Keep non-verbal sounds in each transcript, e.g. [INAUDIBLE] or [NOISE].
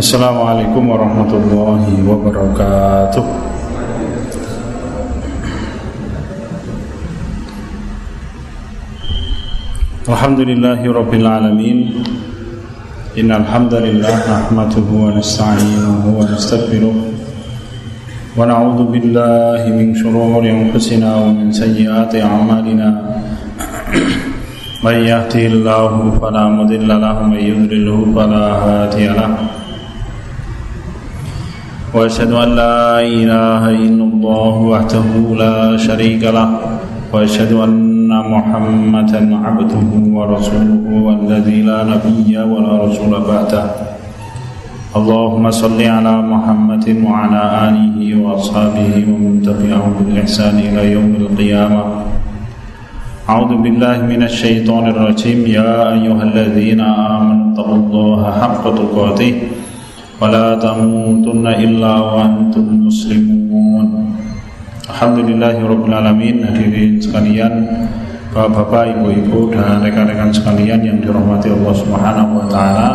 Assalamualaikum warahmatullahi wabarakatuh. Alhamdulillahi rabbil alamin. Innal hamdalillah nahmatuhu wa nasta'inuhu wa nastaghfiruh. Wa na'udzu billahi min shururi anfusina wa min sayyiati a'malina. May yahdihillahu fala mudilla lahu wa may yudlilhu fala hadiya lahu. وأشهد أن لا إله إلا الله وحده لا شريك له وأشهد أن محمدا عبده ورسوله والذي لا نبي ولا رسول بعده. اللهم صل على محمد وعلى آله وأصحابه ومن تبعهم بالاحسان إلى يوم القيامة. أعوذ بالله من الشيطان الرجيم. يا أيها الذين آمنوا اتقوا الله حق تقاته. ولا تموتن إلا وأنتم مسلمون Alhamdulillahirrabbilalamin Hadirin sekalian Bapak-bapak, ibu-ibu dan rekan-rekan sekalian yang dirahmati Allah Subhanahu wa taala.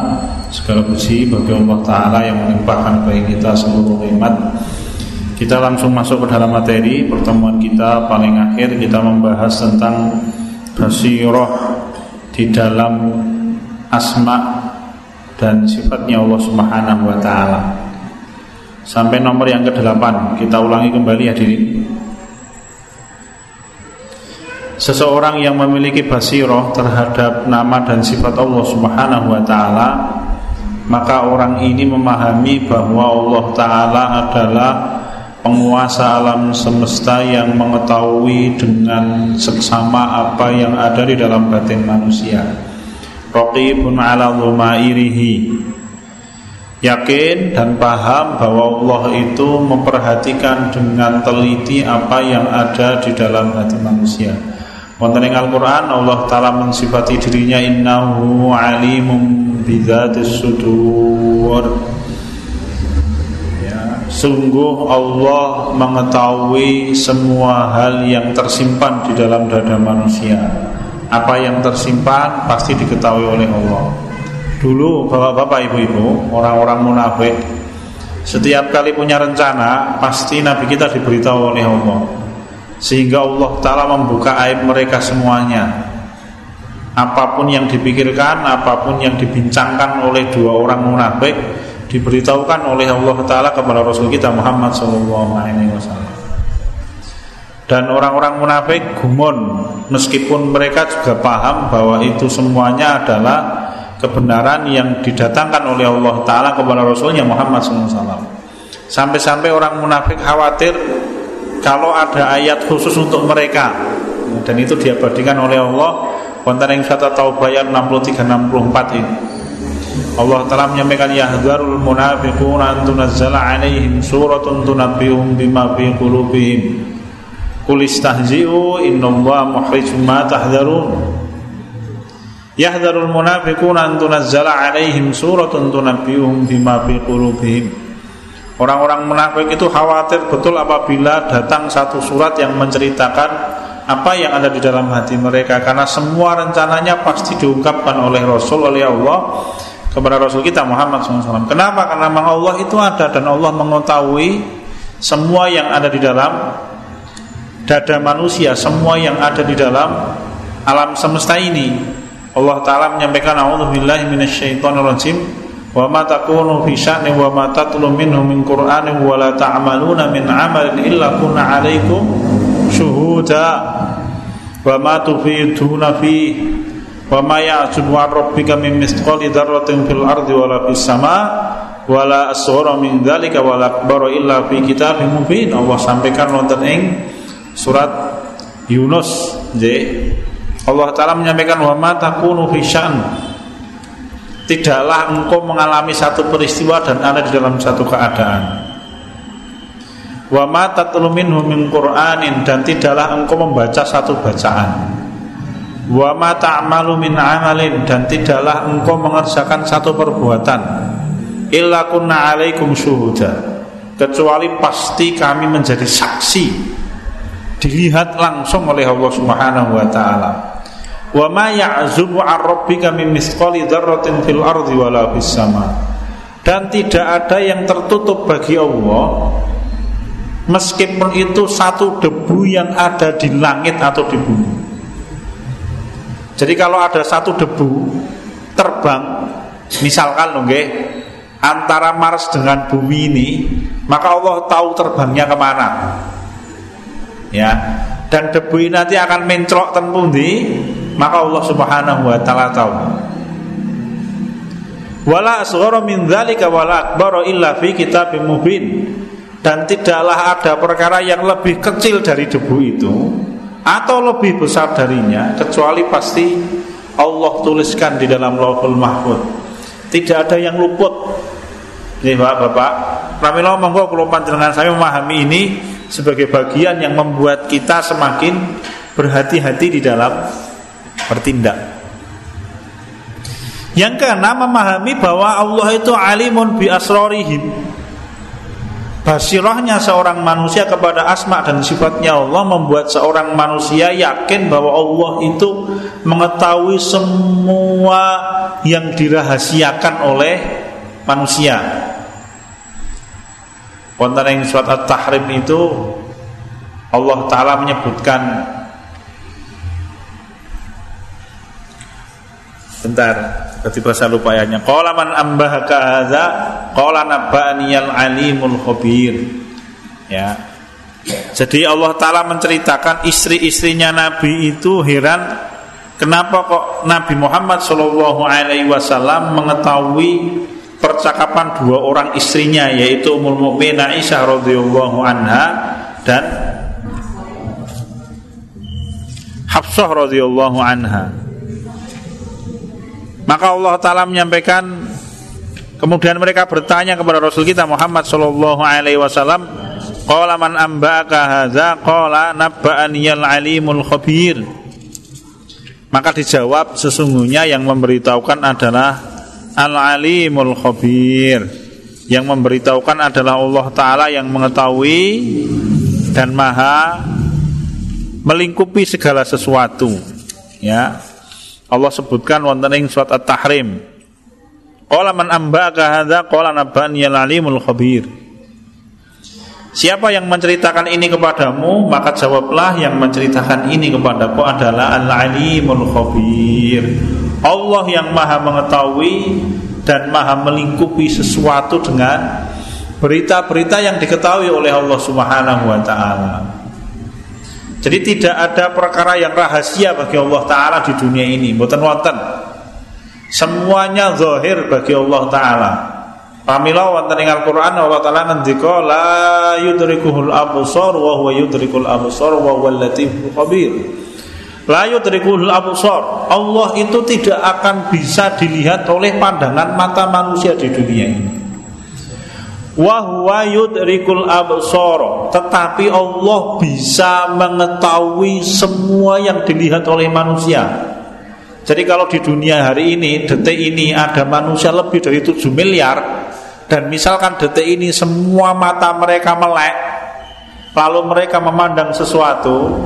Segala puji bagi Allah taala yang melimpahkan bagi kita seluruh nikmat. Kita langsung masuk ke dalam materi pertemuan kita paling akhir kita membahas tentang basiroh di dalam asma dan sifatnya Allah Subhanahu wa taala. Sampai nomor yang ke-8 kita ulangi kembali hadirin. Seseorang yang memiliki basiroh terhadap nama dan sifat Allah Subhanahu wa taala maka orang ini memahami bahwa Allah taala adalah penguasa alam semesta yang mengetahui dengan seksama apa yang ada di dalam batin manusia. Raqibun ala dhumairihi Yakin dan paham bahwa Allah itu memperhatikan dengan teliti apa yang ada di dalam hati manusia. Wonten Al-Qur'an Allah taala mensifati dirinya innahu alimum bidzatis sudur. Ya, sungguh Allah mengetahui semua hal yang tersimpan di dalam dada manusia. Apa yang tersimpan pasti diketahui oleh Allah. Dulu bapak-bapak ibu-ibu orang-orang munafik setiap kali punya rencana pasti Nabi kita diberitahu oleh Allah. Sehingga Allah Ta'ala membuka aib mereka semuanya. Apa pun yang dipikirkan, apa pun yang dibincangkan oleh dua orang munafik Diberitahukan oleh Allah Ta'ala kepada Rasul kita Muhammad SAW Dan orang-orang munafik gumun Meskipun mereka juga paham bahwa itu semuanya adalah Kebenaran yang didatangkan oleh Allah Ta'ala kepada Rasulnya Muhammad SAW Sampai-sampai orang munafik khawatir kalau ada ayat khusus untuk mereka. Dan itu diabadikan oleh Allah. Wonten ing surat Taubah ayat 63 64 ini. Allah telah menyampaikan yahdharul munafiqun an tunazzala alaihim suratun tunabbihum bima fi qulubihim Qul istahzi'u innallaha mukhrijum ma tahdharun Yahdharul munafiqun an tunazzala alaihim suratun tunabbihum bima fi qulubihim Orang-orang munafik itu khawatir betul apabila datang satu surat yang menceritakan apa yang ada di dalam hati mereka karena semua rencananya pasti diungkapkan oleh Rasul oleh Allah kepada Rasul kita Muhammad SAW. Kenapa? Karena memang Allah itu ada dan Allah mengetahui semua yang ada di dalam dada manusia, semua yang ada di dalam alam semesta ini. Allah Taala menyampaikan A'udzubillahi minasyaitonirrajim. Wa ma takunu fi sya'ni wa ma tatlu minhu min qur'anin wa la ta'maluna min 'amalin illa kunna 'alaikum syuhuda wa ma tufiduna fi wa ma ya'jubu 'an rabbika min mithqali dzarratin fil ardi wa la fis sama. Wa la asghara min dzalika wa la akbara illa fi kitabim mubin. Allah sampaikan wonten ing surat Yunus Allah taala menyampaikan wa ma takunu fi sya'n tidaklah engkau mengalami satu peristiwa dan ada di dalam satu keadaan. Wa ma tatlu Qur'anin dan tidaklah engkau membaca satu bacaan. Wa ma ta'malu min amalin dan tidaklah engkau mengerjakan satu perbuatan. Illa kunna 'alaikum syuhuda. Kecuali pasti kami menjadi saksi dilihat langsung oleh Allah Subhanahu wa taala wa ma ya'zubu 'an rabbika min mithqali dzarratin fil ardi wala fis sama dan tidak ada yang tertutup bagi Allah meskipun itu satu debu yang ada di langit atau di bumi. Jadi kalau ada satu debu terbang, misalkan loh antara Mars dengan bumi ini, maka Allah tahu terbangnya ke mana. Ya, dan debu ini nanti akan mencrok tempundi, maka Allah Subhanahu wa taala tahu. Wala asghara min dzalika wala akbara illa fi kitabim mubin. Dan tidaklah ada perkara yang lebih kecil dari debu itu atau lebih besar darinya kecuali pasti Allah tuliskan di dalam Lauhul Mahfuz. Tidak ada yang luput. Nih Bapak-bapak, pramila monggo kula panjenengan saya memahami ini sebagai bagian yang membuat kita semakin berhati-hati di dalam bertindak. Yang keenam memahami bahwa Allah itu alimun bi asrorihim Basirahnya seorang manusia kepada asma dan sifatnya Allah membuat seorang manusia yakin bahwa Allah itu mengetahui semua yang dirahasiakan oleh manusia. Wonten ing surat At-Tahrim itu Allah taala menyebutkan Bentar, berarti bahasa lupa ayatnya. Qala man ambahaka hadza qala nabba'aniyal alimul khabir. Ya. Jadi Allah taala menceritakan istri-istrinya Nabi itu heran kenapa kok Nabi Muhammad Shallallahu alaihi wasallam mengetahui percakapan dua orang istrinya yaitu Ummul Mukminin Aisyah radhiyallahu anha dan Hafsah radhiyallahu anha. Maka Allah Taala menyampaikan Kemudian mereka bertanya kepada Rasul kita Muhammad Shallallahu Alaihi Wasallam, Qala man amba'aka hadza qala nabba'aniyal alimul khabir. Maka dijawab sesungguhnya yang memberitahukan adalah al-alimul khabir. Yang memberitahukan adalah Allah taala yang mengetahui dan maha melingkupi segala sesuatu. Ya. Allah sebutkan wonten ing surat At-Tahrim. Qala man ambaka hadza qala nabani alimul khabir. Siapa yang menceritakan ini kepadamu Maka jawablah yang menceritakan ini kepadaku adalah Al-Alimul Khabir Allah yang maha mengetahui Dan maha melingkupi sesuatu dengan Berita-berita yang diketahui oleh Allah Subhanahu wa ta'ala. Jadi tidak ada perkara yang rahasia bagi Allah Ta'ala di dunia ini. Bukan wonten. Semuanya zahir bagi Allah Ta'ala. Pamila wonten ing Al-Qur'an Allah Ta'ala ngendika la yudrikuhul absar wa huwa yudrikul absar wa latiful khabir. La yudrikuhul absar. Allah itu tidak akan bisa dilihat oleh pandangan mata manusia di dunia ini. Wa huwa yudrikul absar. Tetapi Allah bisa mengetahui semua yang dilihat oleh manusia. Jadi kalau di dunia hari ini detik ini ada manusia lebih dari 7 miliar dan misalkan detik ini semua mata mereka melek lalu mereka memandang sesuatu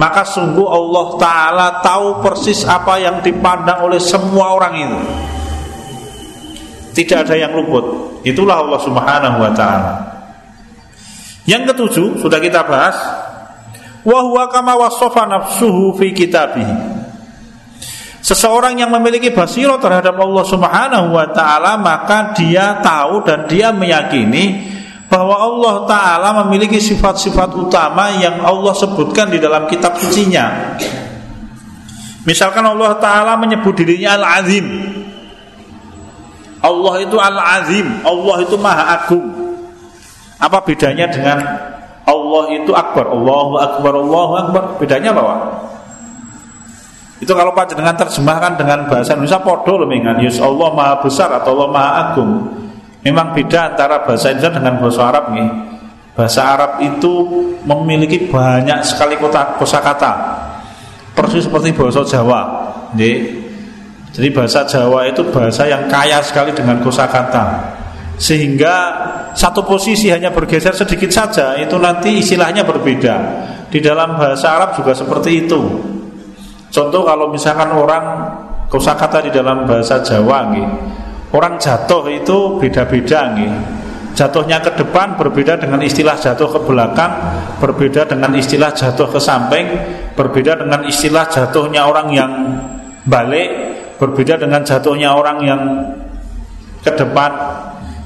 maka sungguh Allah taala tahu persis apa yang dipandang oleh semua orang itu tidak ada yang luput. Itulah Allah Subhanahu wa taala. Yang ketujuh sudah kita bahas wa huwa kama nafsuhu fi kitabih. Seseorang yang memiliki basirah terhadap Allah Subhanahu wa taala maka dia tahu dan dia meyakini bahwa Allah taala memiliki sifat-sifat utama yang Allah sebutkan di dalam kitab sucinya. Misalkan Allah taala menyebut dirinya Al-Azim Allah itu Al-Azim, Allah itu Maha Agung. Apa bedanya dengan Allah itu Akbar, Allahu Akbar, Allahu Akbar? Bedanya apa? Itu kalau Pak dengan terjemahkan dengan bahasa Indonesia podo loh mengan. Yus Allah Maha Besar atau Allah Maha Agung. Memang beda antara bahasa Indonesia dengan bahasa Arab nih. Bahasa Arab itu memiliki banyak sekali kota kosakata. Persis seperti bahasa Jawa. Nih, jadi bahasa Jawa itu bahasa yang kaya sekali dengan kosakata. Sehingga satu posisi hanya bergeser sedikit saja itu nanti istilahnya berbeda. Di dalam bahasa Arab juga seperti itu. Contoh kalau misalkan orang kosakata di dalam bahasa Jawa nih, Orang jatuh itu beda-beda nih. Jatuhnya ke depan berbeda dengan istilah jatuh ke belakang, berbeda dengan istilah jatuh ke samping, berbeda dengan istilah jatuhnya orang yang balik, berbeda dengan jatuhnya orang yang ke depan.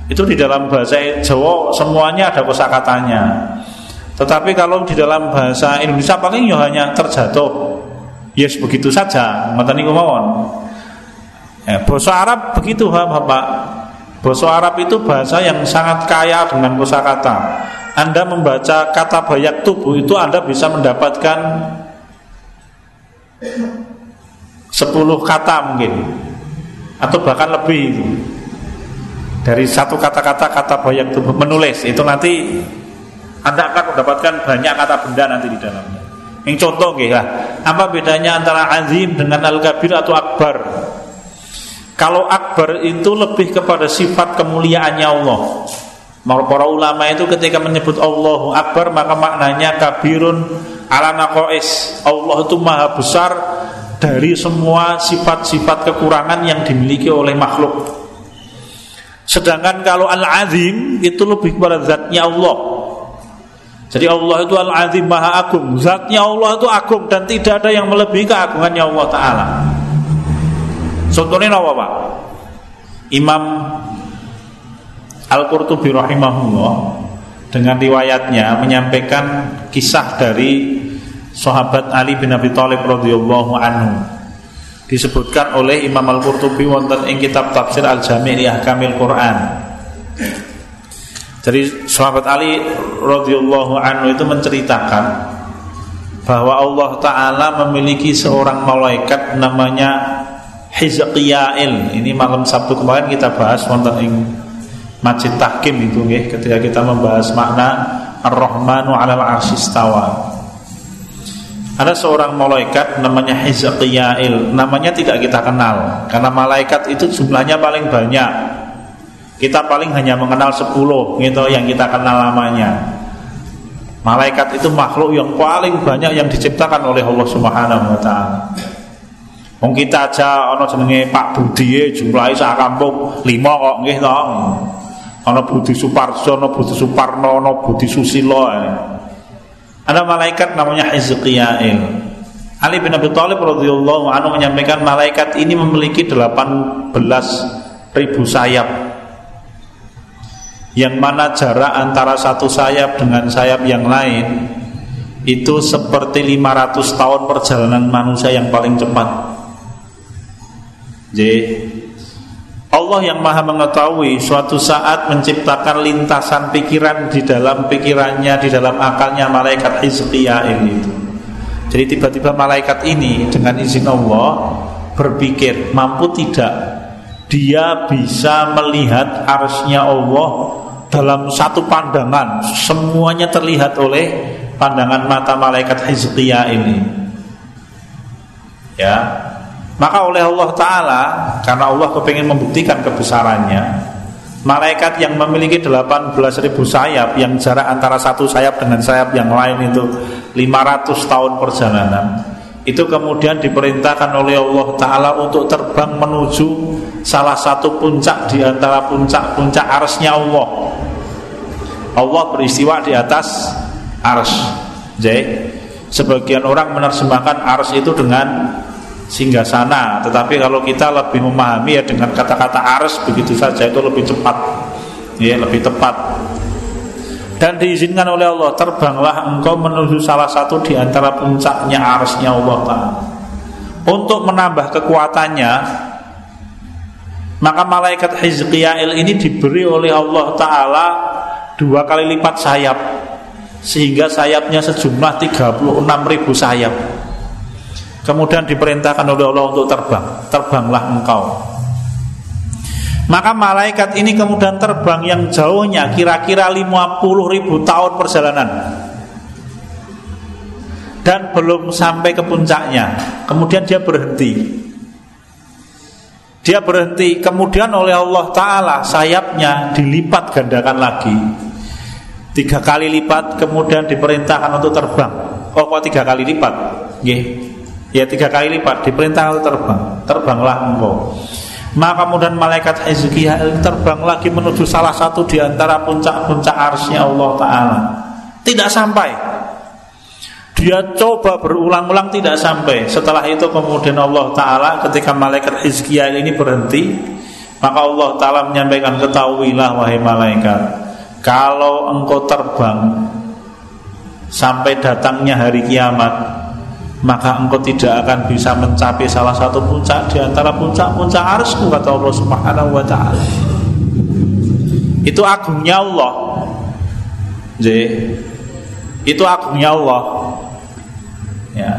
Itu di dalam bahasa Jawa semuanya ada kosakatanya. Tetapi kalau di dalam bahasa Indonesia paling ya hanya terjatuh. Yes begitu saja, matani kemauan. Ya, bahasa Arab begitu Bapak. Bahasa Arab itu bahasa yang sangat kaya dengan kosakata. Anda membaca kata bayak tubuh itu Anda bisa mendapatkan 10 kata mungkin atau bahkan lebih. Dari satu kata-kata kata bayak tubuh menulis itu nanti Anda akan mendapatkan banyak kata benda nanti di dalamnya. Yang contoh ya, apa bedanya antara azim dengan al-kabir atau akbar? Kalau akbar itu lebih kepada sifat kemuliaannya Allah. Para ulama itu ketika menyebut Allahu Akbar maka maknanya kabirun ala naqais. Allah itu maha besar dari semua sifat-sifat kekurangan yang dimiliki oleh makhluk. Sedangkan kalau al-azim itu lebih kepada zatnya Allah. Jadi Allah itu al-azim maha agung. Zatnya Allah itu agung dan tidak ada yang melebihi keagungannya Allah Taala. Contohnya apa Pak? Imam Al-Qurtubi rahimahullah dengan riwayatnya menyampaikan kisah dari sahabat Ali bin Abi Thalib radhiyallahu anhu. Disebutkan oleh Imam Al-Qurtubi wonten ing kitab tafsir Al-Jami' li Ahkamil Quran. Jadi sahabat Ali radhiyallahu anhu itu menceritakan bahwa Allah taala memiliki seorang malaikat namanya Hizqiyail. Ini malam Sabtu kemarin kita bahas wonten ing Masjid Tahkim itu nggih ketika kita membahas makna Ar-Rahmanu 'alal 'arsyistawa. Ada seorang malaikat namanya Hizqiyail. Namanya tidak kita kenal karena malaikat itu jumlahnya paling banyak. Kita paling hanya mengenal 10 gitu yang kita kenal namanya. Malaikat itu makhluk yang paling banyak yang diciptakan oleh Allah Subhanahu wa taala. Wong kita aja ana jenenge Pak Budi jumlahe sak kampung 5 kok nggih to. Ana Budi Suparso, ana Budi Suparno, ana Budi Susilo. Ada malaikat namanya Hizqiyail. Ali bin Abi Thalib radhiyallahu anhu menyampaikan malaikat ini memiliki 18 ribu sayap. Yang mana jarak antara satu sayap dengan sayap yang lain itu seperti 500 tahun perjalanan manusia yang paling cepat. Jadi Allah yang maha mengetahui suatu saat menciptakan lintasan pikiran di dalam pikirannya, di dalam akalnya malaikat Hizqiyail itu. Jadi tiba-tiba malaikat ini dengan izin Allah berpikir mampu tidak dia bisa melihat arsnya Allah dalam satu pandangan semuanya terlihat oleh pandangan mata malaikat Hizqiyail ini. Ya, maka oleh Allah Ta'ala Karena Allah kepingin membuktikan kebesarannya Malaikat yang memiliki 18 ribu sayap Yang jarak antara satu sayap dengan sayap yang lain itu 500 tahun perjalanan Itu kemudian diperintahkan oleh Allah Ta'ala Untuk terbang menuju Salah satu puncak di antara puncak-puncak arsnya Allah. Allah beristiwa di atas ars. Jadi Sebagian orang menerjemahkan ars itu dengan singgah sana. Tetapi kalau kita lebih memahami ya dengan kata-kata ars begitu saja itu lebih cepat. Ya lebih tepat. Dan diizinkan oleh Allah terbanglah engkau menuju salah satu di antara puncaknya arsnya Allah Ta'ala. Untuk menambah kekuatannya maka malaikat Hizqiyail ini diberi oleh Allah Ta'ala dua kali lipat sayap sehingga sayapnya sejumlah 36 ribu sayap Kemudian diperintahkan oleh Allah untuk terbang. Terbanglah engkau. Maka malaikat ini kemudian terbang yang jauhnya Kira-kira 50 ribu tahun perjalanan. Dan belum sampai ke puncaknya. Kemudian dia berhenti. Dia berhenti. Kemudian oleh Allah Ta'ala Sayapnya dilipat gandakan lagi. Tiga kali lipat Kemudian diperintahkan untuk terbang. Oh kok tiga kali lipat Ya tiga kali lipat. Diperintah untuk terbang. Terbanglah engkau. Maka kemudian malaikat Hizkiyail terbang lagi menuju salah satu di antara puncak-puncak arsnya Allah Ta'ala. Tidak sampai. Dia coba berulang-ulang tidak sampai. Setelah itu kemudian Allah Ta'ala ketika malaikat Hizkiyail ini berhenti Maka Allah Ta'ala menyampaikan Ketahuilah wahai malaikat Kalau engkau terbang Sampai datangnya hari kiamat maka engkau tidak akan bisa mencapai salah satu puncak di antara puncak-puncak arsku kata Allah Subhanahu wa taala. Itu agungnya Allah. Jadi, itu agungnya Allah. Ya.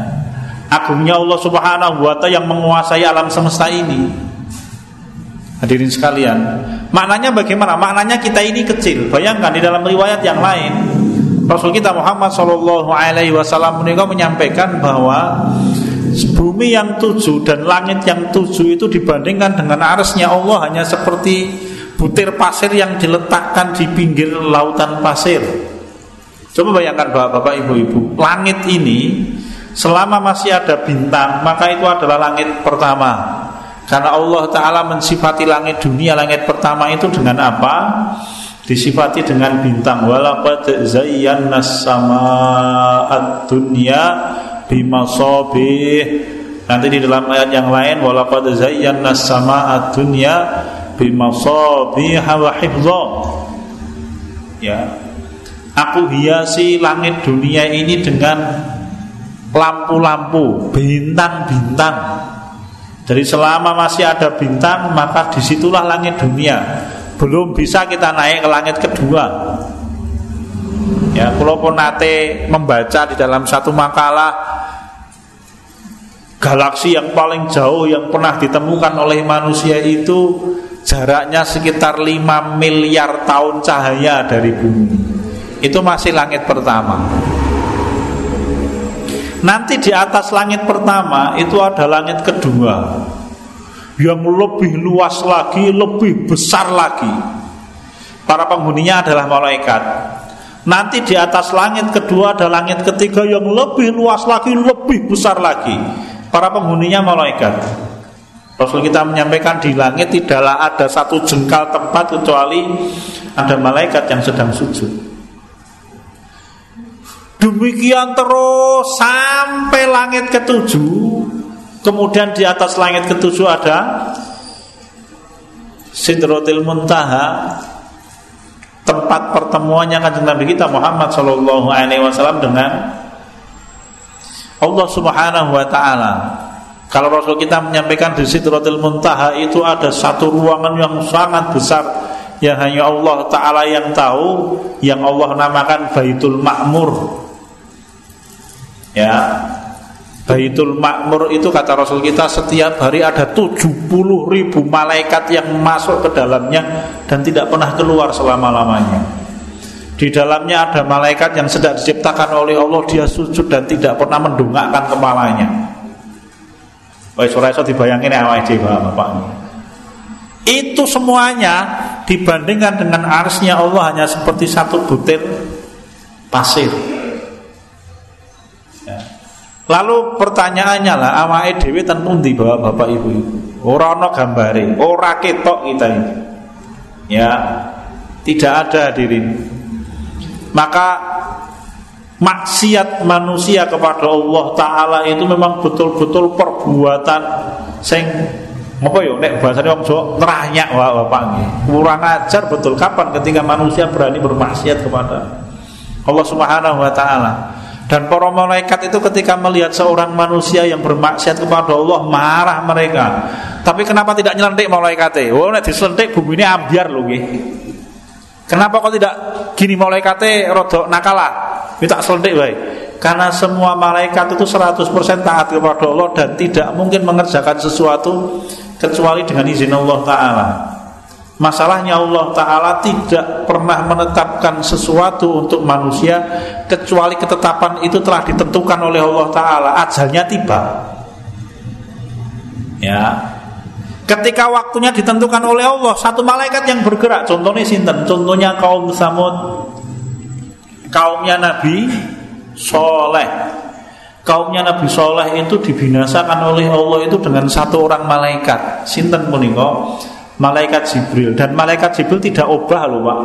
Agungnya Allah Subhanahu wa taala yang menguasai alam semesta ini. Hadirin sekalian, maknanya bagaimana? Maknanya kita ini kecil. Bayangkan di dalam riwayat yang lain Rasul kita Muhammad Shallallahu Alaihi Wasallam menyampaikan bahwa bumi yang tujuh dan langit yang tujuh itu dibandingkan dengan arsnya Allah hanya seperti butir pasir yang diletakkan di pinggir lautan pasir. Coba bayangkan bapak-bapak, ibu-ibu, langit ini selama masih ada bintang maka itu adalah langit pertama. Karena Allah Taala mensifati langit dunia, langit pertama itu dengan apa? Disifati dengan bintang. Walaqad zayyana sama'at dunya bimasabih. Nanti di dalam ayat yang lain walaqad zayyana sama'at dunya bimasabih wa hifdha. Ya. Aku hiasi langit dunia ini dengan lampu-lampu bintang-bintang. Jadi selama masih ada bintang maka di situlah langit dunia belum bisa kita naik ke langit kedua. Ya, pun nate membaca di dalam satu makalah galaksi yang paling jauh yang pernah ditemukan oleh manusia itu jaraknya sekitar 5 miliar tahun cahaya dari bumi. Itu masih langit pertama. Nanti di atas langit pertama itu ada langit kedua yang lebih luas lagi, lebih besar lagi. Para penghuninya adalah malaikat. Nanti di atas langit kedua ada langit ketiga yang lebih luas lagi, lebih besar lagi. Para penghuninya malaikat. Rasul kita menyampaikan di langit tidaklah ada satu jengkal tempat kecuali ada malaikat yang sedang sujud. Demikian terus sampai langit ketujuh Kemudian di atas langit ketujuh ada Sidratil Muntaha tempat pertemuannya kanjeng Nabi kita Muhammad Shallallahu Alaihi Wasallam dengan Allah Subhanahu Wa Taala. Kalau Rasul kita menyampaikan di Sidratil Muntaha itu ada satu ruangan yang sangat besar yang hanya Allah Taala yang tahu, yang Allah namakan Baitul Makmur. Ya, Baitul Makmur itu kata Rasul kita setiap hari ada 70 ribu malaikat yang masuk ke dalamnya dan tidak pernah keluar selama-lamanya. Di dalamnya ada malaikat yang sedang diciptakan oleh Allah dia sujud dan tidak pernah mendongakkan kepalanya. Wah, surah itu dibayangin awal Bapak. Itu semuanya dibandingkan dengan arsnya Allah hanya seperti satu butir pasir. Lalu pertanyaannya lah awake dhewe ten pundi Bapak Ibu ibu. Ora ana gambare, ora ketok kita ini. Ya, tidak ada hadirin. Maka maksiat manusia kepada Allah taala itu memang betul-betul perbuatan sing apa ya nek bahasane wong Jawa neranyak wae Bapak. Kurang ajar betul kapan ketika manusia berani bermaksiat kepada Allah Subhanahu wa taala. Dan para malaikat itu ketika melihat seorang manusia yang bermaksiat kepada Allah marah mereka. Tapi kenapa tidak nyelentik malaikatnya? Oh, nek diselentik bumi ini ambiar loh nggih. Kenapa kok tidak gini malaikatnya rodok nakalah? Kita selentik baik. Karena semua malaikat itu 100% taat kepada Allah dan tidak mungkin mengerjakan sesuatu kecuali dengan izin Allah Ta'ala. Masalahnya Allah Ta'ala tidak pernah menetapkan sesuatu untuk manusia Kecuali ketetapan itu telah ditentukan oleh Allah Ta'ala. Ajalnya tiba. Ya. Ketika waktunya ditentukan oleh Allah Satu malaikat yang bergerak. Contohnya sinten? Contohnya kaum Samud. Kaumnya Nabi Soleh. Kaumnya Nabi Soleh itu dibinasakan oleh Allah itu dengan satu orang malaikat. Sinten punika? Malaikat Jibril dan malaikat Jibril tidak obah loh pak.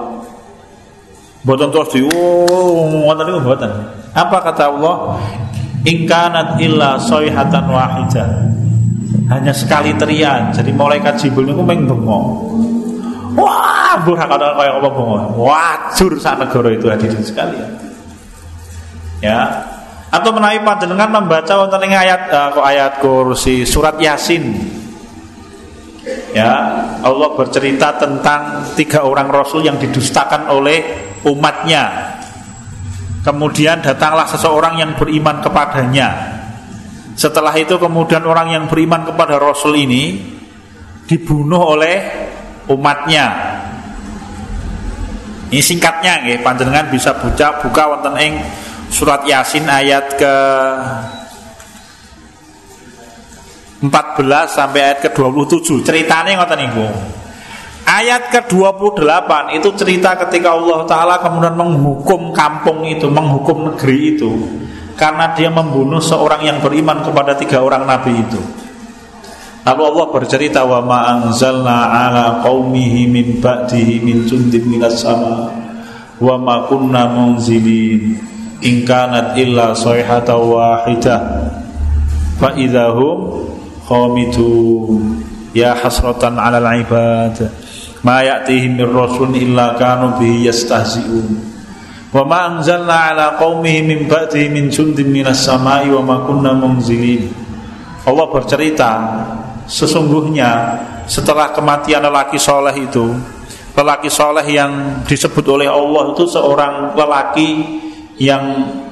Buatan terus di oh, itu buatan. Apa kata Allah? Ingkanat illa soyhatan wahidah. Hanya sekali terian. Jadi malaikat Jibril itu main bengong. Wah, burak ada kayak apa bengong. Wajur saat negara itu hadirin sekalian. Ya, atau menawi panjenengan membaca wonten ing ayat uh, ayat kursi surat Yasin. Ya, Allah bercerita tentang tiga orang rasul yang didustakan oleh umatnya. Kemudian datanglah seseorang yang beriman kepadanya. Setelah itu kemudian orang yang beriman kepada rasul ini dibunuh oleh umatnya. Ini singkatnya nggih, panjenengan bisa buka buka wonten ing surat Yasin ayat ke 14 sampai ayat ke-27 ceritanya ngoten niku. Ayat ke-28 itu cerita ketika Allah taala kemudian menghukum kampung itu, menghukum negeri itu karena dia membunuh seorang yang beriman kepada tiga orang nabi itu. Lalu Allah bercerita wa ma anzalna ala qaumihi min ba'dihi min jundin minas sama wa ma kunna munzilin in kanat illa sayhata wahidah fa idahum khamidun ya hasratan 'alal ibad. Ma ya'tihim mir rasul illa kanu bihi yastahzi'un. Wa ma anzalna 'ala qaumihi min ba'dihi min jundin minas sama'i wa ma kunna munzilin. Allah bercerita sesungguhnya setelah kematian lelaki soleh itu lelaki soleh yang disebut oleh Allah itu seorang lelaki yang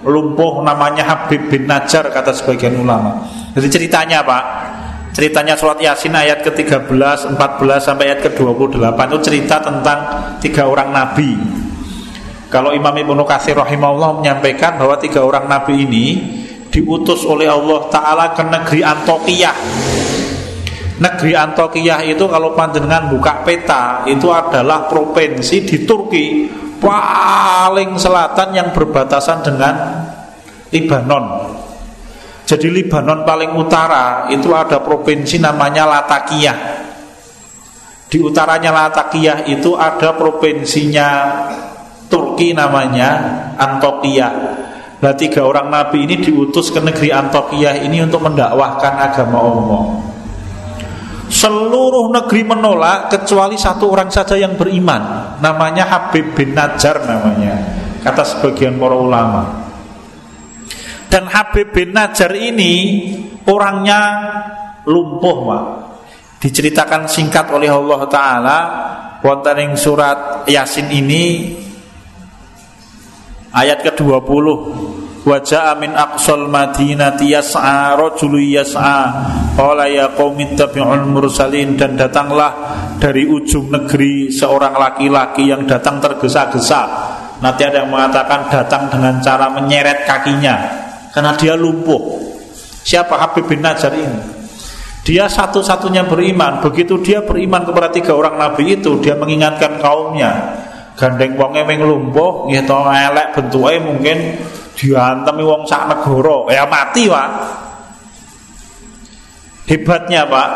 lumpuh namanya Habib bin Najar kata sebagian ulama. Jadi ceritanya Pak, ceritanya surat Yasin ayat ke-13, 14 sampai ayat ke-28 itu cerita tentang tiga orang nabi. Kalau Imam Ibnu Katsir rahimahullah menyampaikan bahwa tiga orang nabi ini diutus oleh Allah taala ke negeri Antokiyah. Negeri Antokiyah itu kalau panjenengan buka peta itu adalah provinsi di Turki paling selatan yang berbatasan dengan Libanon. Jadi Libanon paling utara itu ada provinsi namanya Latakiyah. Di utaranya Latakiyah itu ada provinsinya Turki namanya Antokiyah. Nah tiga orang nabi ini diutus ke negeri Antokiyah ini untuk mendakwahkan agama Allah. Seluruh negeri menolak kecuali satu orang saja yang beriman. Namanya Habib bin Najar namanya. Kata sebagian para ulama. Dan Habib bin Najar ini orangnya lumpuh, Pak. Diceritakan singkat oleh Allah taala wonten surat Yasin ini ayat ke-20 Wajah amin aqsal madinati yas'a rajulu yas'a Qala ya qaumi tabi'ul mursalin Dan datanglah dari ujung negeri seorang laki-laki yang datang tergesa-gesa Nanti ada yang mengatakan datang dengan cara menyeret kakinya Karena dia lumpuh. Siapa Habib bin Najar ini? Dia satu-satunya beriman. Begitu dia beriman kepada tiga orang nabi itu Dia mengingatkan kaumnya. Gandeng wongnya lumpuh Gitu elek bentuknya mungkin diantemi wong sak negara. Ya mati pak. Hebatnya pak.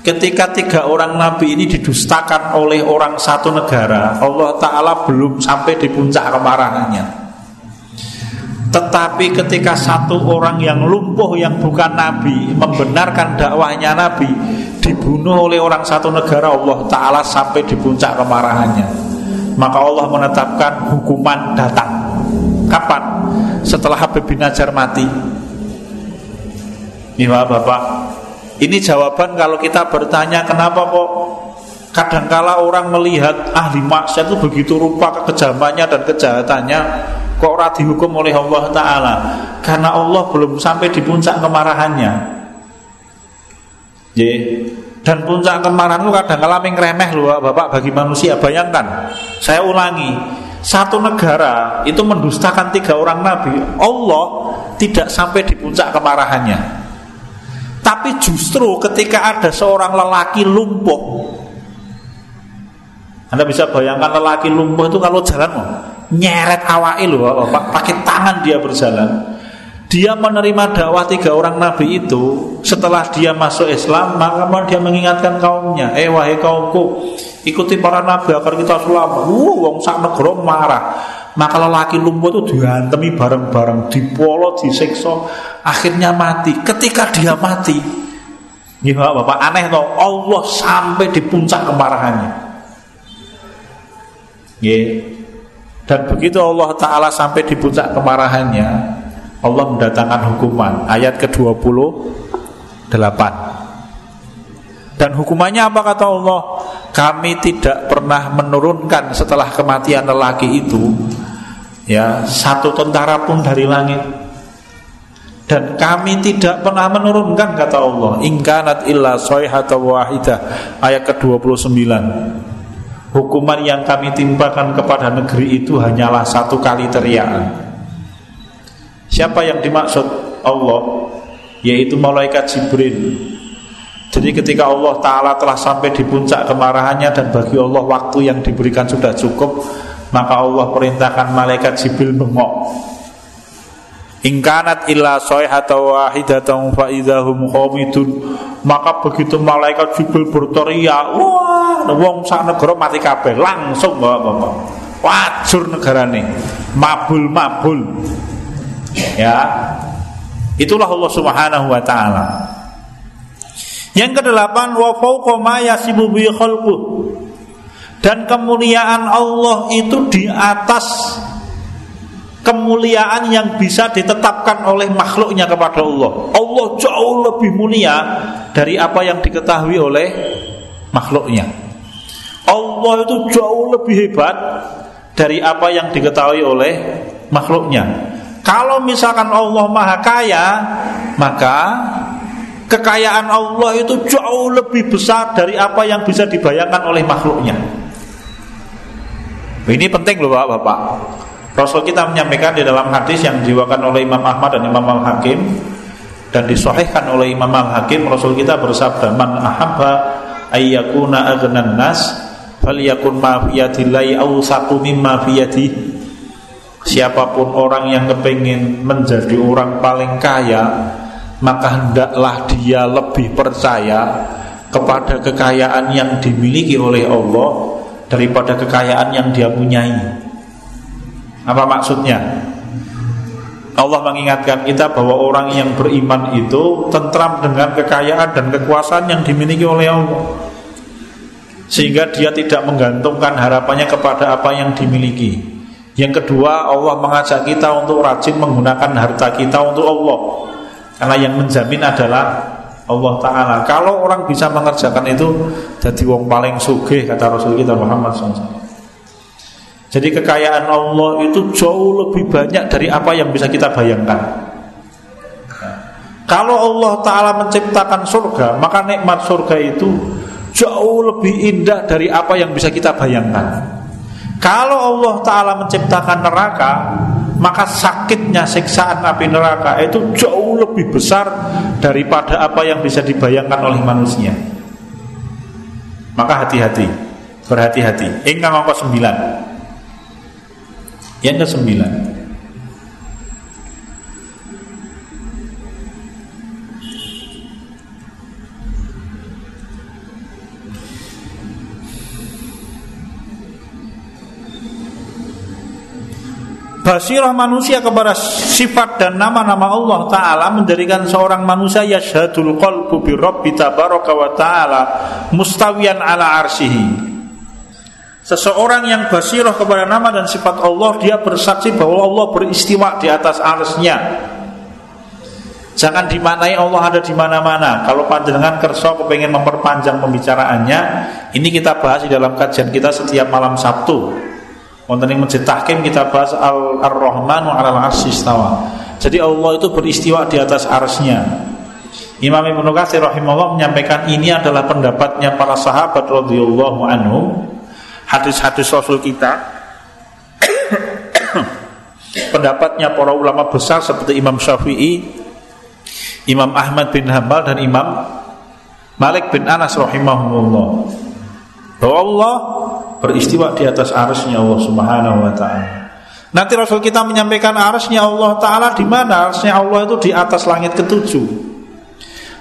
Ketika tiga orang nabi ini didustakan oleh orang satu negara Allah Ta'ala belum sampai di puncak kemarahannya tetapi ketika satu orang yang lumpuh yang bukan nabi membenarkan dakwahnya nabi dibunuh oleh orang satu negara Allah Ta'ala sampai di puncak kemarahannya. Maka Allah menetapkan hukuman datang. Kapan? Setelah Habib bin mati? Ini Bapak, ini jawaban kalau kita bertanya kenapa kok kadangkala orang melihat ahli maksiat itu begitu rupa kekejamannya dan kejahatannya kok ora dihukum oleh Allah taala karena Allah belum sampai di puncak kemarahannya. Ye. Dan puncak kemarahan itu kadang-kala remeh loh Bapak bagi manusia. Bayangkan, saya ulangi, satu negara itu mendustakan tiga orang nabi, Allah tidak sampai di puncak kemarahannya. Tapi justru ketika ada seorang lelaki lumpuh, Anda bisa bayangkan lelaki lumpuh itu kalau jalan nyeret awak loh, pakai tangan dia berjalan. dia menerima dakwah tiga orang nabi itu. Setelah dia masuk Islam maka dia mengingatkan kaumnya. Eh wahai kaumku ikuti para nabi agar kita selamat. Uh wong sak negara marah. Maka lelaki lumpuh itu dihantemi bareng-bareng dipolo disiksa akhirnya mati. Ketika dia mati ya bapak aneh toh Allah sampai di puncak kemarahannya. Ya dan begitu Allah Ta'ala sampai di puncak kemarahannya Allah mendatangkan hukuman. Ayat ke-28 dan hukumannya apa kata Allah? Kami tidak pernah menurunkan setelah kematian lelaki itu ya satu tentara pun dari langit. Dan kami tidak pernah menurunkan kata Allah. Ingkanat illa sayhata wahidah ayat ke-29 hukuman yang kami timpakan kepada negeri itu hanyalah satu kali teriakan Siapa yang dimaksud Allah? Yaitu malaikat Jibril. Jadi ketika Allah Ta'ala telah sampai di puncak kemarahannya Dan bagi Allah waktu yang diberikan sudah cukup Maka Allah perintahkan malaikat Jibril bengok Ingkanat illa soyhata wahidatan fa'idhahum khomidun Maka begitu malaikat Jibril berteriak Wah, wong sak negara mati kabeh Langsung bapak-bapak Wajur negara ini Mabul-mabul Ya. Itulah Allah Subhanahu wa taala. Yang kedelapan wa fawqa ma yasibu bi Dan kemuliaan Allah itu di atas kemuliaan yang bisa ditetapkan oleh makhluknya kepada Allah. Allah jauh lebih mulia dari apa yang diketahui oleh makhluknya. Allah itu jauh lebih hebat dari apa yang diketahui oleh makhluknya. Kalau misalkan Allah Maha Kaya, maka kekayaan Allah itu jauh lebih besar dari apa yang bisa dibayangkan oleh makhluknya. Ini penting loh Bapak-bapak. Rasul kita menyampaikan di dalam hadis yang diwakilkan oleh Imam Ahmad dan Imam Al Hakim dan disohhikan oleh Imam Al Hakim, Rasul kita bersabda, "Man ahabba ayyakuna aghnan nas, falyakun ma fi yadillahi awsaqu mimma fi yadihi." Siapa pun orang yang kepingin menjadi orang paling kaya Maka hendaklah dia lebih percaya Kepada kekayaan yang dimiliki oleh Allah Daripada kekayaan yang dia punyai Apa maksudnya? Allah mengingatkan kita bahwa orang yang beriman itu Tentram dengan kekayaan dan kekuasaan yang dimiliki oleh Allah. Sehingga dia tidak menggantungkan harapannya kepada apa yang dimiliki. Yang kedua Allah mengajak kita untuk rajin menggunakan harta kita untuk Allah. Karena yang menjamin adalah Allah Ta'ala. Kalau orang bisa mengerjakan itu Jadi wong paling sugih kata Rasul kita Muhammad SAW Jadi kekayaan Allah itu jauh lebih banyak dari apa yang bisa kita bayangkan. Kalau Allah Ta'ala menciptakan surga Maka nikmat surga itu jauh lebih indah dari apa yang bisa kita bayangkan. Kalau Allah Ta'ala menciptakan neraka Maka sakitnya siksaan api neraka Itu jauh lebih besar Daripada apa yang bisa dibayangkan oleh manusia. Maka hati-hati Berhati-hati. Ingat angka sembilan Yang ke sembilan. Basirah manusia kepada sifat dan nama-nama Allah Ta'ala menjadikan seorang manusia yashadul qalbu bi rabbi tabaraka wa ta'ala mustawiyan ala arsihi Seseorang yang basirah kepada nama dan sifat Allah Dia bersaksi bahwa Allah beristiwa di atas arsnya Jangan dimaknai Allah ada di mana-mana. Kalau panjenengan kerso kepengen memperpanjang pembicaraannya, ini kita bahas di dalam kajian kita setiap malam Sabtu Wonten ing Masjid kita bahas Al-Rahmanu 'alal 'arsy Jadi Allah itu beristiwa di atas arsnya. Imam Ibnu Katsir rahimahullah menyampaikan ini adalah pendapatnya para sahabat radhiyallahu anhu. Hadis-hadis Rasul kita [COUGHS] pendapatnya para ulama besar seperti Imam Syafi'i, Imam Ahmad bin Hambal dan Imam Malik bin Anas rahimahullah. Bahwa Allah beristiwa di atas arusnya Allah Subhanahu wa taala. Nanti Rasul kita menyampaikan arsnya Allah Ta'ala di mana? Arsnya Allah itu di atas langit ketujuh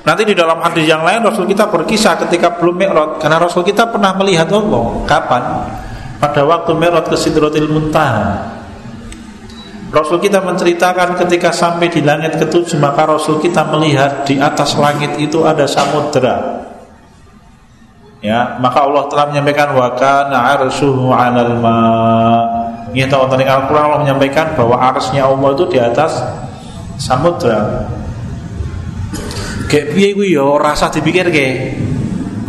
Nanti di dalam hadis yang lain Rasul kita berkisah ketika belum Mi'raj Karena Rasul kita pernah melihat Allah Kapan? Pada waktu Mi'raj ke Sidratil Muntaha Rasul kita menceritakan ketika sampai di langit ketujuh Maka Rasul kita melihat di atas langit itu ada samudera Ya, maka Allah telah menyampaikan wa kana arshuhu 'alal ma. Ini tahu Al-Qur'an Allah menyampaikan bahwa arsnya Allah itu di atas samudra. Kayak piye kuwi ya rasa dipikir ke.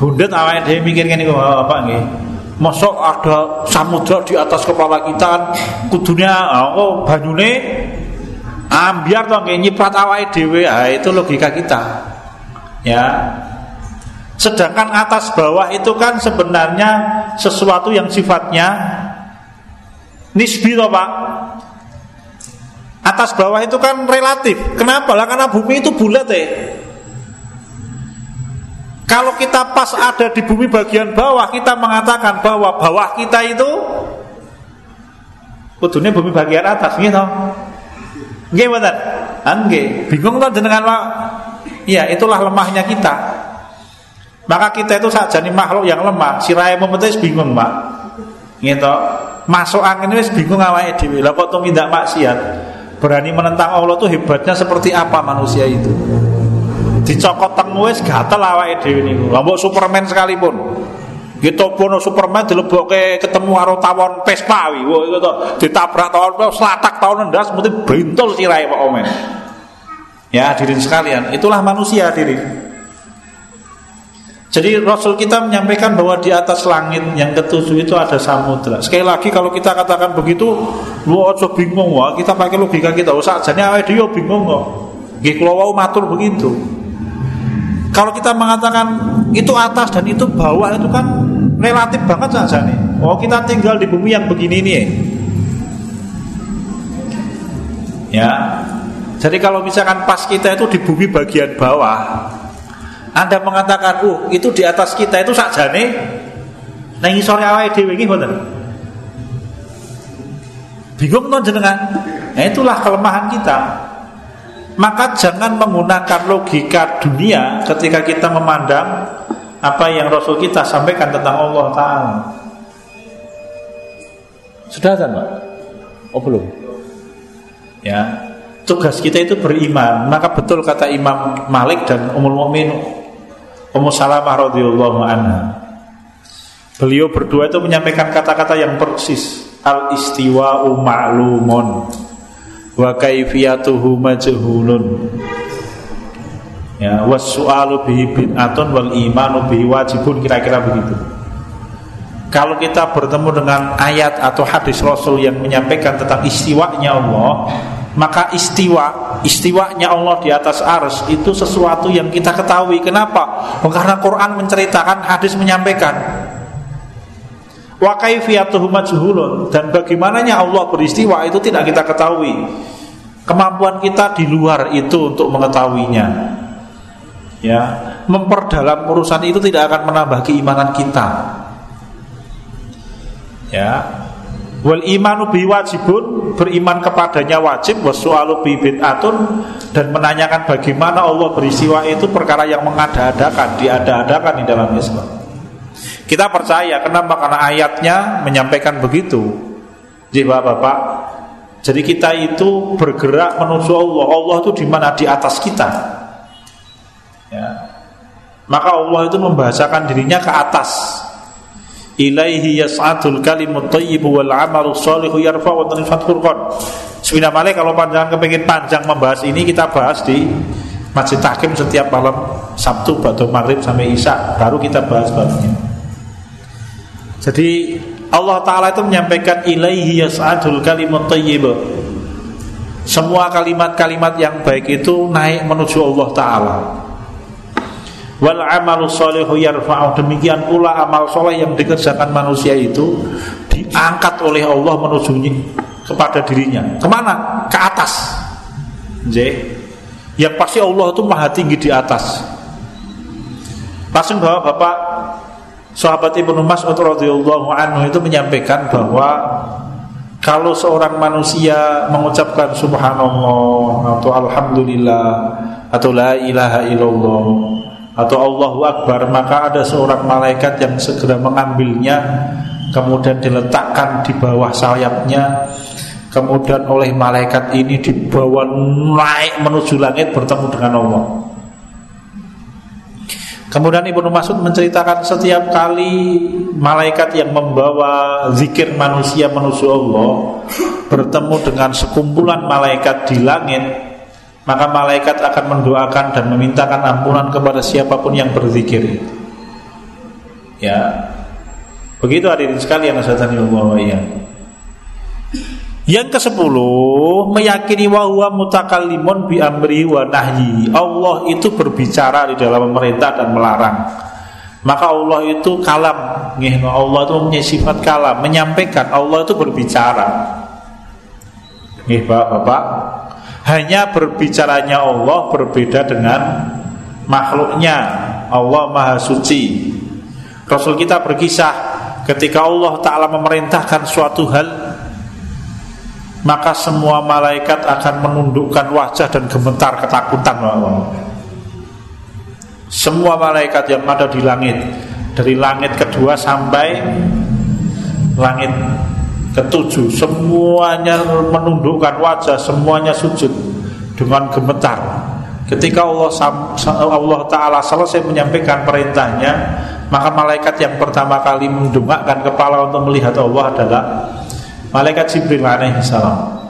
Bundet awake dhewe mikir ngene kok apa nggih. Mosok ada samudra di atas kepala kita kudunya oh banyune ambiar to nggih nyiprat awake dhewe. Ah itu logika kita. Ya, Sedangkan atas bawah itu kan sebenarnya sesuatu yang sifatnya nisbi toh Pak. Atas bawah itu kan relatif. Kenapa? Lah karena bumi itu bulat ya. Kalau kita pas ada di bumi bagian bawah, kita mengatakan bahwa bawah kita itu kudunya bumi bagian atas gitu. Nggih benar? Nggih. Bingung tuh jenengan Pak? Iya, itulah lemahnya kita. Maka kita itu saja nih makhluk yang lemah. Si raya memetis bingung, Pak. Gitu. Masuk angin wis bingung awake dhewe. Lah kok tumindak maksiat. Berani menentang Allah tuh hebatnya seperti apa manusia itu. Dicokot teng wis gatel awake dhewe niku. Lah Superman sekalipun. Gitu bono Superman dilebokke ketemu karo tawon Vespa wi. Wah itu to ditabrak tawon selatak tawon ndas mesti brintul sirahe Pak Omen. Ya hadirin sekalian, itulah manusia hadirin. Jadi Rasul kita menyampaikan bahwa di atas langit yang ketujuh itu ada samudra. Sekali lagi kalau kita katakan begitu, lu ojo bingung wah, kita pakai logika kita. Usah jadi awake dia bingung kok. Nggih kula matur begitu. Kalau kita mengatakan itu atas dan itu bawah itu kan relatif banget saja nih. Oh kita tinggal di bumi yang begini nih. Ya. Jadi kalau misalkan pas kita itu di bumi bagian bawah, anda mengatakan, "Uh, itu di atas kita itu sakjane nang sore awake dhewe iki mboten?" Bingung to jenengan? Nah, itulah kelemahan kita. Maka jangan menggunakan logika dunia ketika kita memandang apa yang Rasul kita sampaikan tentang Allah Ta'ala Sudah kan Pak? Oh belum? Ya Tugas kita itu beriman Maka betul kata Imam Malik dan Umul Mu'min Ummu Salamah radhiyallahu anha. Beliau berdua itu menyampaikan kata-kata yang persis. Al istiwa'u ma'lumun wa kaifiyatuhu majhulun. Ya, wasu'alu bihi bid'atun wal imanu bihi wajibun kira-kira begitu. Kalau kita bertemu dengan ayat atau hadis Rasul yang menyampaikan tentang istiwanya Allah, maka istiwa istiwanya Allah di atas ars itu sesuatu yang kita ketahui kenapa oh, karena Quran menceritakan hadis menyampaikan wa kaifiyatuhu dan bagaimananya Allah beristiwa itu tidak kita ketahui. Kemampuan kita di luar itu untuk mengetahuinya. Ya memperdalam urusan itu tidak akan menambah keimanan kita. Ya. Wal imanu bi wajibun beriman kepadanya wajib wasu'alu bi bid'atun dan menanyakan bagaimana Allah berisiwa itu perkara yang mengada-adakan, diada-adakan di dalam Islam. Kita percaya kenapa? Karena ayatnya menyampaikan begitu. Jadi Bapak, jadi kita itu bergerak menuju Allah. Allah itu di mana di atas kita. Ya. Maka Allah itu membahasakan dirinya ke atas ilaihi yas'adul kalimut thayyib wal amalu shalihu yarfa'u fathul qad. Sebenarnya Malik kalau panjang kepingin panjang membahas ini kita bahas di Masjid Takim setiap malam Sabtu atau Maghrib sampai Isya baru kita bahas babnya. Jadi Allah Ta'ala itu menyampaikan ilaihi yas'adul kalimut thayyib Semua kalimat-kalimat yang baik itu naik menuju Allah Ta'ala. Wal amalu solehu yarfa'u. Demikian pula amal soleh yang dikerjakan manusia itu Diangkat oleh Allah menuju kepada dirinya. Ke mana? Ke atas. Yang pasti Allah itu maha tinggi di atas. Langsung bahwa Bapak Sahabat Ibnu Mas'ud radhiyallahu anhu itu menyampaikan bahwa kalau seorang manusia mengucapkan subhanallah atau alhamdulillah atau la ilaha illallah atau Allahu akbar maka ada seorang malaikat yang segera mengambilnya kemudian diletakkan di bawah sayapnya kemudian oleh malaikat ini dibawa naik menuju langit bertemu dengan Allah Kemudian Ibnu Mas'ud menceritakan setiap kali malaikat yang membawa zikir manusia menuju Allah bertemu dengan sekumpulan malaikat di langit, maka malaikat akan mendoakan dan memintakan ampunan kepada siapa pun yang berzikir. Ya. Begitu hadirin sekalian Allah ya. Yang ke sepuluh meyakini bahwa mutakallimun bi amri wa nahyi. Allah itu berbicara di dalam memerintah dan melarang. Maka Allah itu kalam, Allah itu punya sifat kalam, menyampaikan Allah itu berbicara. Nih Bapak, hanya berbicaranya Allah berbeda dengan makhluknya. Allah Maha Suci. Rasul kita berkisah ketika Allah Ta'ala memerintahkan suatu hal maka semua malaikat akan menundukkan wajah dan gemetar ketakutan Semua malaikat yang ada di langit dari langit kedua sampai langit ketujuh semuanya menundukkan wajah, semuanya sujud dengan gemetar. Ketika Allah Allah taala selesai menyampaikan perintahnya, maka malaikat yang pertama kali mendongakkan kepala untuk melihat Allah adalah malaikat Jibril alaihi salam.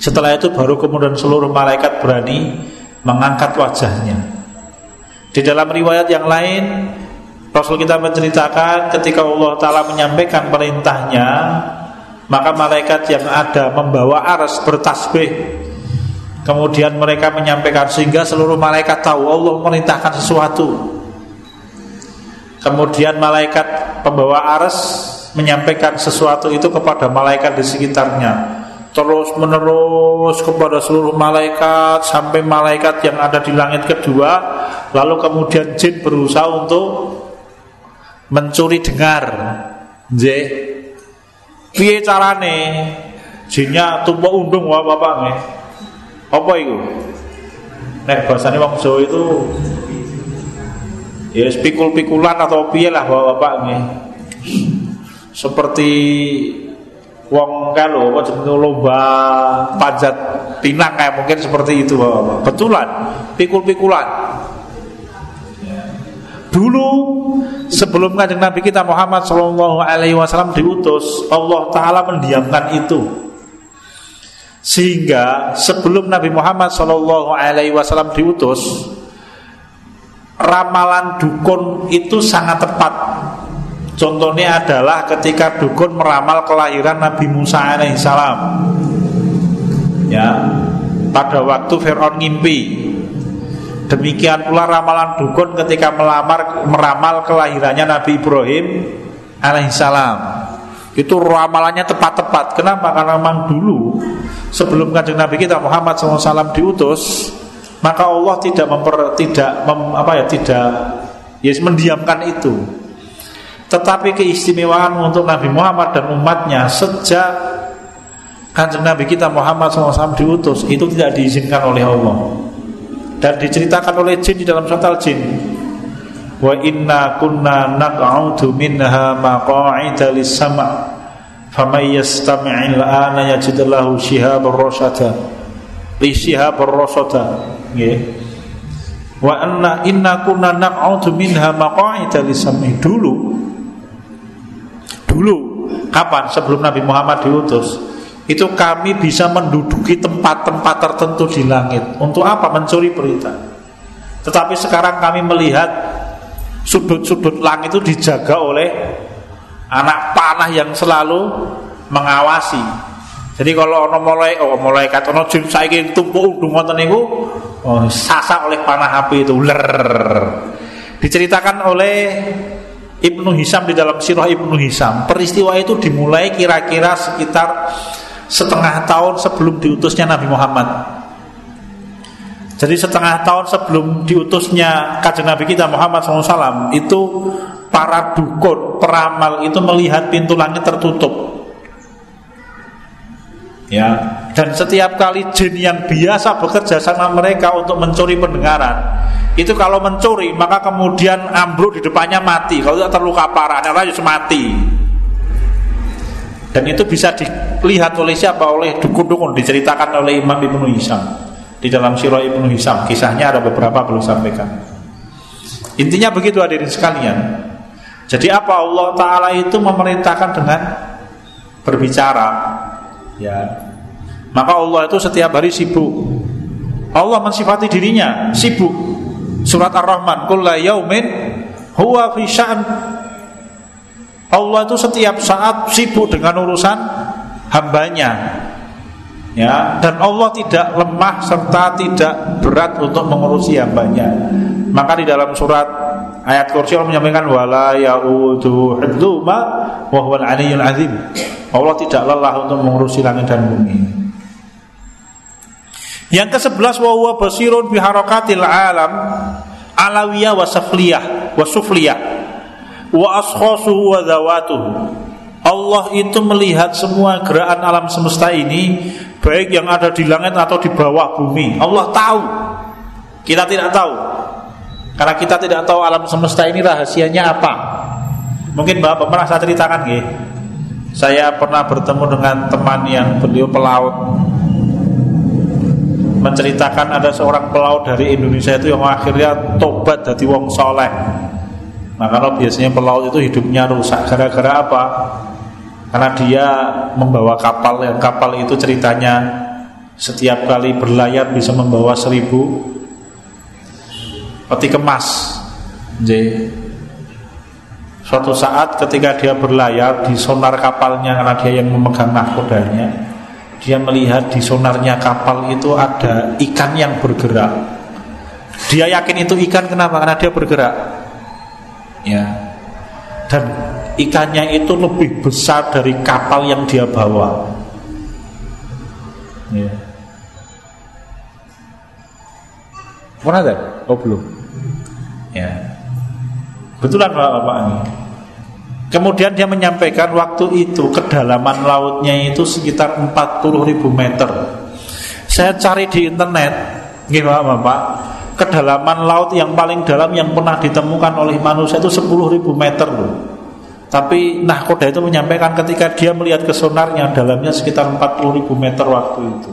Setelah itu baru kemudian seluruh malaikat berani mengangkat wajahnya. Di dalam riwayat yang lain Rasul kita menceritakan ketika Allah Ta'ala menyampaikan perintahnya Maka malaikat yang ada membawa aras bertasbih Kemudian mereka menyampaikan sehingga seluruh malaikat tahu Allah merintahkan sesuatu Kemudian malaikat pembawa aras menyampaikan sesuatu itu kepada malaikat di sekitarnya. Terus menerus kepada seluruh malaikat sampai malaikat yang ada di langit kedua lalu kemudian jin berusaha untuk mencuri dengar. J piye carane? Jinnya tumpuk undung wah bapak nih apa itu nek bahasane wong Jawa itu ya pikul-pikulan atau piye lah bapak nih seperti wong kalau apa jenenge lomba panjat pinang kayak mungkin seperti itu Bapak. Betulan, pikul-pikulan. Dulu sebelum kanjeng Nabi kita Muhammad Shallallahu Alaihi Wasallam diutus, Allah Taala mendiamkan itu. Sehingga sebelum Nabi Muhammad Shallallahu Alaihi Wasallam diutus, ramalan dukun itu sangat tepat Contohnya adalah ketika dukun meramal kelahiran Nabi Musa alaihissalam. Ya, pada waktu Fir'aun ngimpi. Demikian pula ramalan dukun ketika melamar meramal kelahirannya Nabi Ibrahim alaihissalam. Itu ramalannya tepat-tepat. Kenapa? Karena memang dulu sebelum kanjeng Nabi kita Muhammad SAW diutus, maka Allah tidak memper, tidak mem, apa ya tidak ya mendiamkan itu tetapi keistimewaan untuk Nabi Muhammad dan umatnya sejak kanjeng Nabi kita Muhammad SAW diutus itu tidak diizinkan oleh Allah. Dan diceritakan oleh jin di dalam surat al-jin. Wa inna kunna naq'udu minha maqa'ida lis-sama' faman yastami'il ana yajid lahu shihabar rasyada li shihabar wa anna inna kunna naq'udu minha maqa'ida lis-sama' dulu Dulu kapan sebelum Nabi Muhammad diutus itu kami bisa menduduki tempat-tempat tertentu di langit untuk apa mencuri berita. Tetapi sekarang kami melihat sudut-sudut langit itu dijaga oleh anak panah yang selalu mengawasi. Jadi kalau ono mulai oh mulai kata ono jin saiki tumpuk udung wonten niku oh, sasak oleh panah api itu ler. Diceritakan oleh Ibnu Hisam di dalam sirah Ibnu Hisam. Peristiwa itu dimulai kira-kira sekitar setengah tahun sebelum diutusnya Nabi Muhammad. Jadi setengah tahun sebelum diutusnya kajian Nabi kita Muhammad SAW Itu para dukun, peramal itu melihat pintu langit tertutup. Ya, dan setiap kali jin yang biasa bekerja sama mereka untuk mencuri pendengaran, itu kalau mencuri maka kemudian ambruk di depannya mati. Kalau tidak terluka parah, harus mati. Dan itu bisa dilihat oleh siapa? Oleh dukun-dukun diceritakan oleh Imam Ibnu Hisam di dalam Sirah Ibnu Hisam. Kisahnya ada beberapa perlu sampaikan. Intinya begitu hadirin sekalian. Jadi apa Allah Taala itu memerintahkan dengan berbicara, ya. Maka Allah itu setiap hari sibuk. Allah mensifati dirinya sibuk. Surat Ar-Rahman, "Kullu yaumin huwa fi sya'n." Allah itu setiap saat sibuk dengan urusan hambanya. Ya dan Allah tidak lemah serta tidak berat untuk mengurusi hambanya. Maka di dalam surat ayat kursi Allah menyampaikan wala yaudu hadzuma wa huwal azim. Allah tidak lelah untuk mengurusi langit dan bumi yang ke-11 wa huwa basirun alam alawiyah wa sufliyah wa sufliyah wa ashkhasuhu wa zawatuhu Allah itu melihat semua gerakan alam semesta ini baik yang ada di langit atau di bawah bumi. Allah tahu. Kita tidak tahu. Karena kita tidak tahu alam semesta ini rahasianya apa. Mungkin Bapak pernah saya ceritakan nggih. Saya pernah bertemu dengan teman yang beliau pelaut menceritakan ada seorang pelaut dari Indonesia itu yang akhirnya tobat dari wong soleh. Nah kalau biasanya pelaut itu hidupnya rusak. Gara-gara apa? Karena dia membawa kapal. Yang kapal itu ceritanya Setiap kali berlayar bisa membawa seribu Peti kemas. Jadi Suatu saat ketika dia berlayar Di sonar kapalnya Karena dia yang memegang nahkodanya Dia melihat di sonarnya kapal itu Ada ikan yang bergerak. Dia yakin itu ikan kenapa? Karena dia bergerak. Ya. Dan ikannya itu lebih besar dari kapal yang dia bawa. Ya. Pernah ada oh belum. Ya. Betulan bapak-bapak ini kemudian dia menyampaikan waktu itu kedalaman lautnya itu sekitar 40 ribu meter saya cari di internet gimana bapak kedalaman laut yang paling dalam yang pernah ditemukan oleh manusia itu 10.000 meter loh. Tapi nahkoda itu menyampaikan ketika dia melihat ke sonarnya dalamnya sekitar 40.000 meter waktu itu.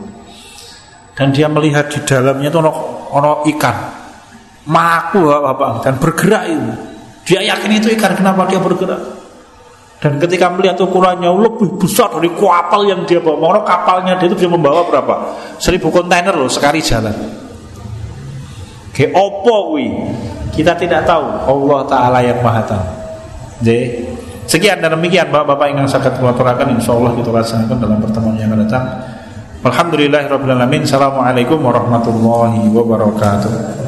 Dan dia melihat di dalamnya itu ono, ono ikan. Maku bapak dan bergerak itu. Dia yakin itu ikan kenapa dia bergerak? Dan ketika melihat ukurannya lebih besar dari kapal yang dia bawa, Mau kapalnya dia itu bisa membawa berapa? Seribu kontainer loh sekali jalan. Ke opo wi Kita tidak tahu. Allah taala yang Maha tahu. Jadi sekian dan demikian Bapak-bapak yang sangat kulaturkan insyaallah kita laksanakan dalam pertemuan yang akan datang. Alhamdulillahirabbil alamin. Assalamualaikum warahmatullahi wabarakatuh.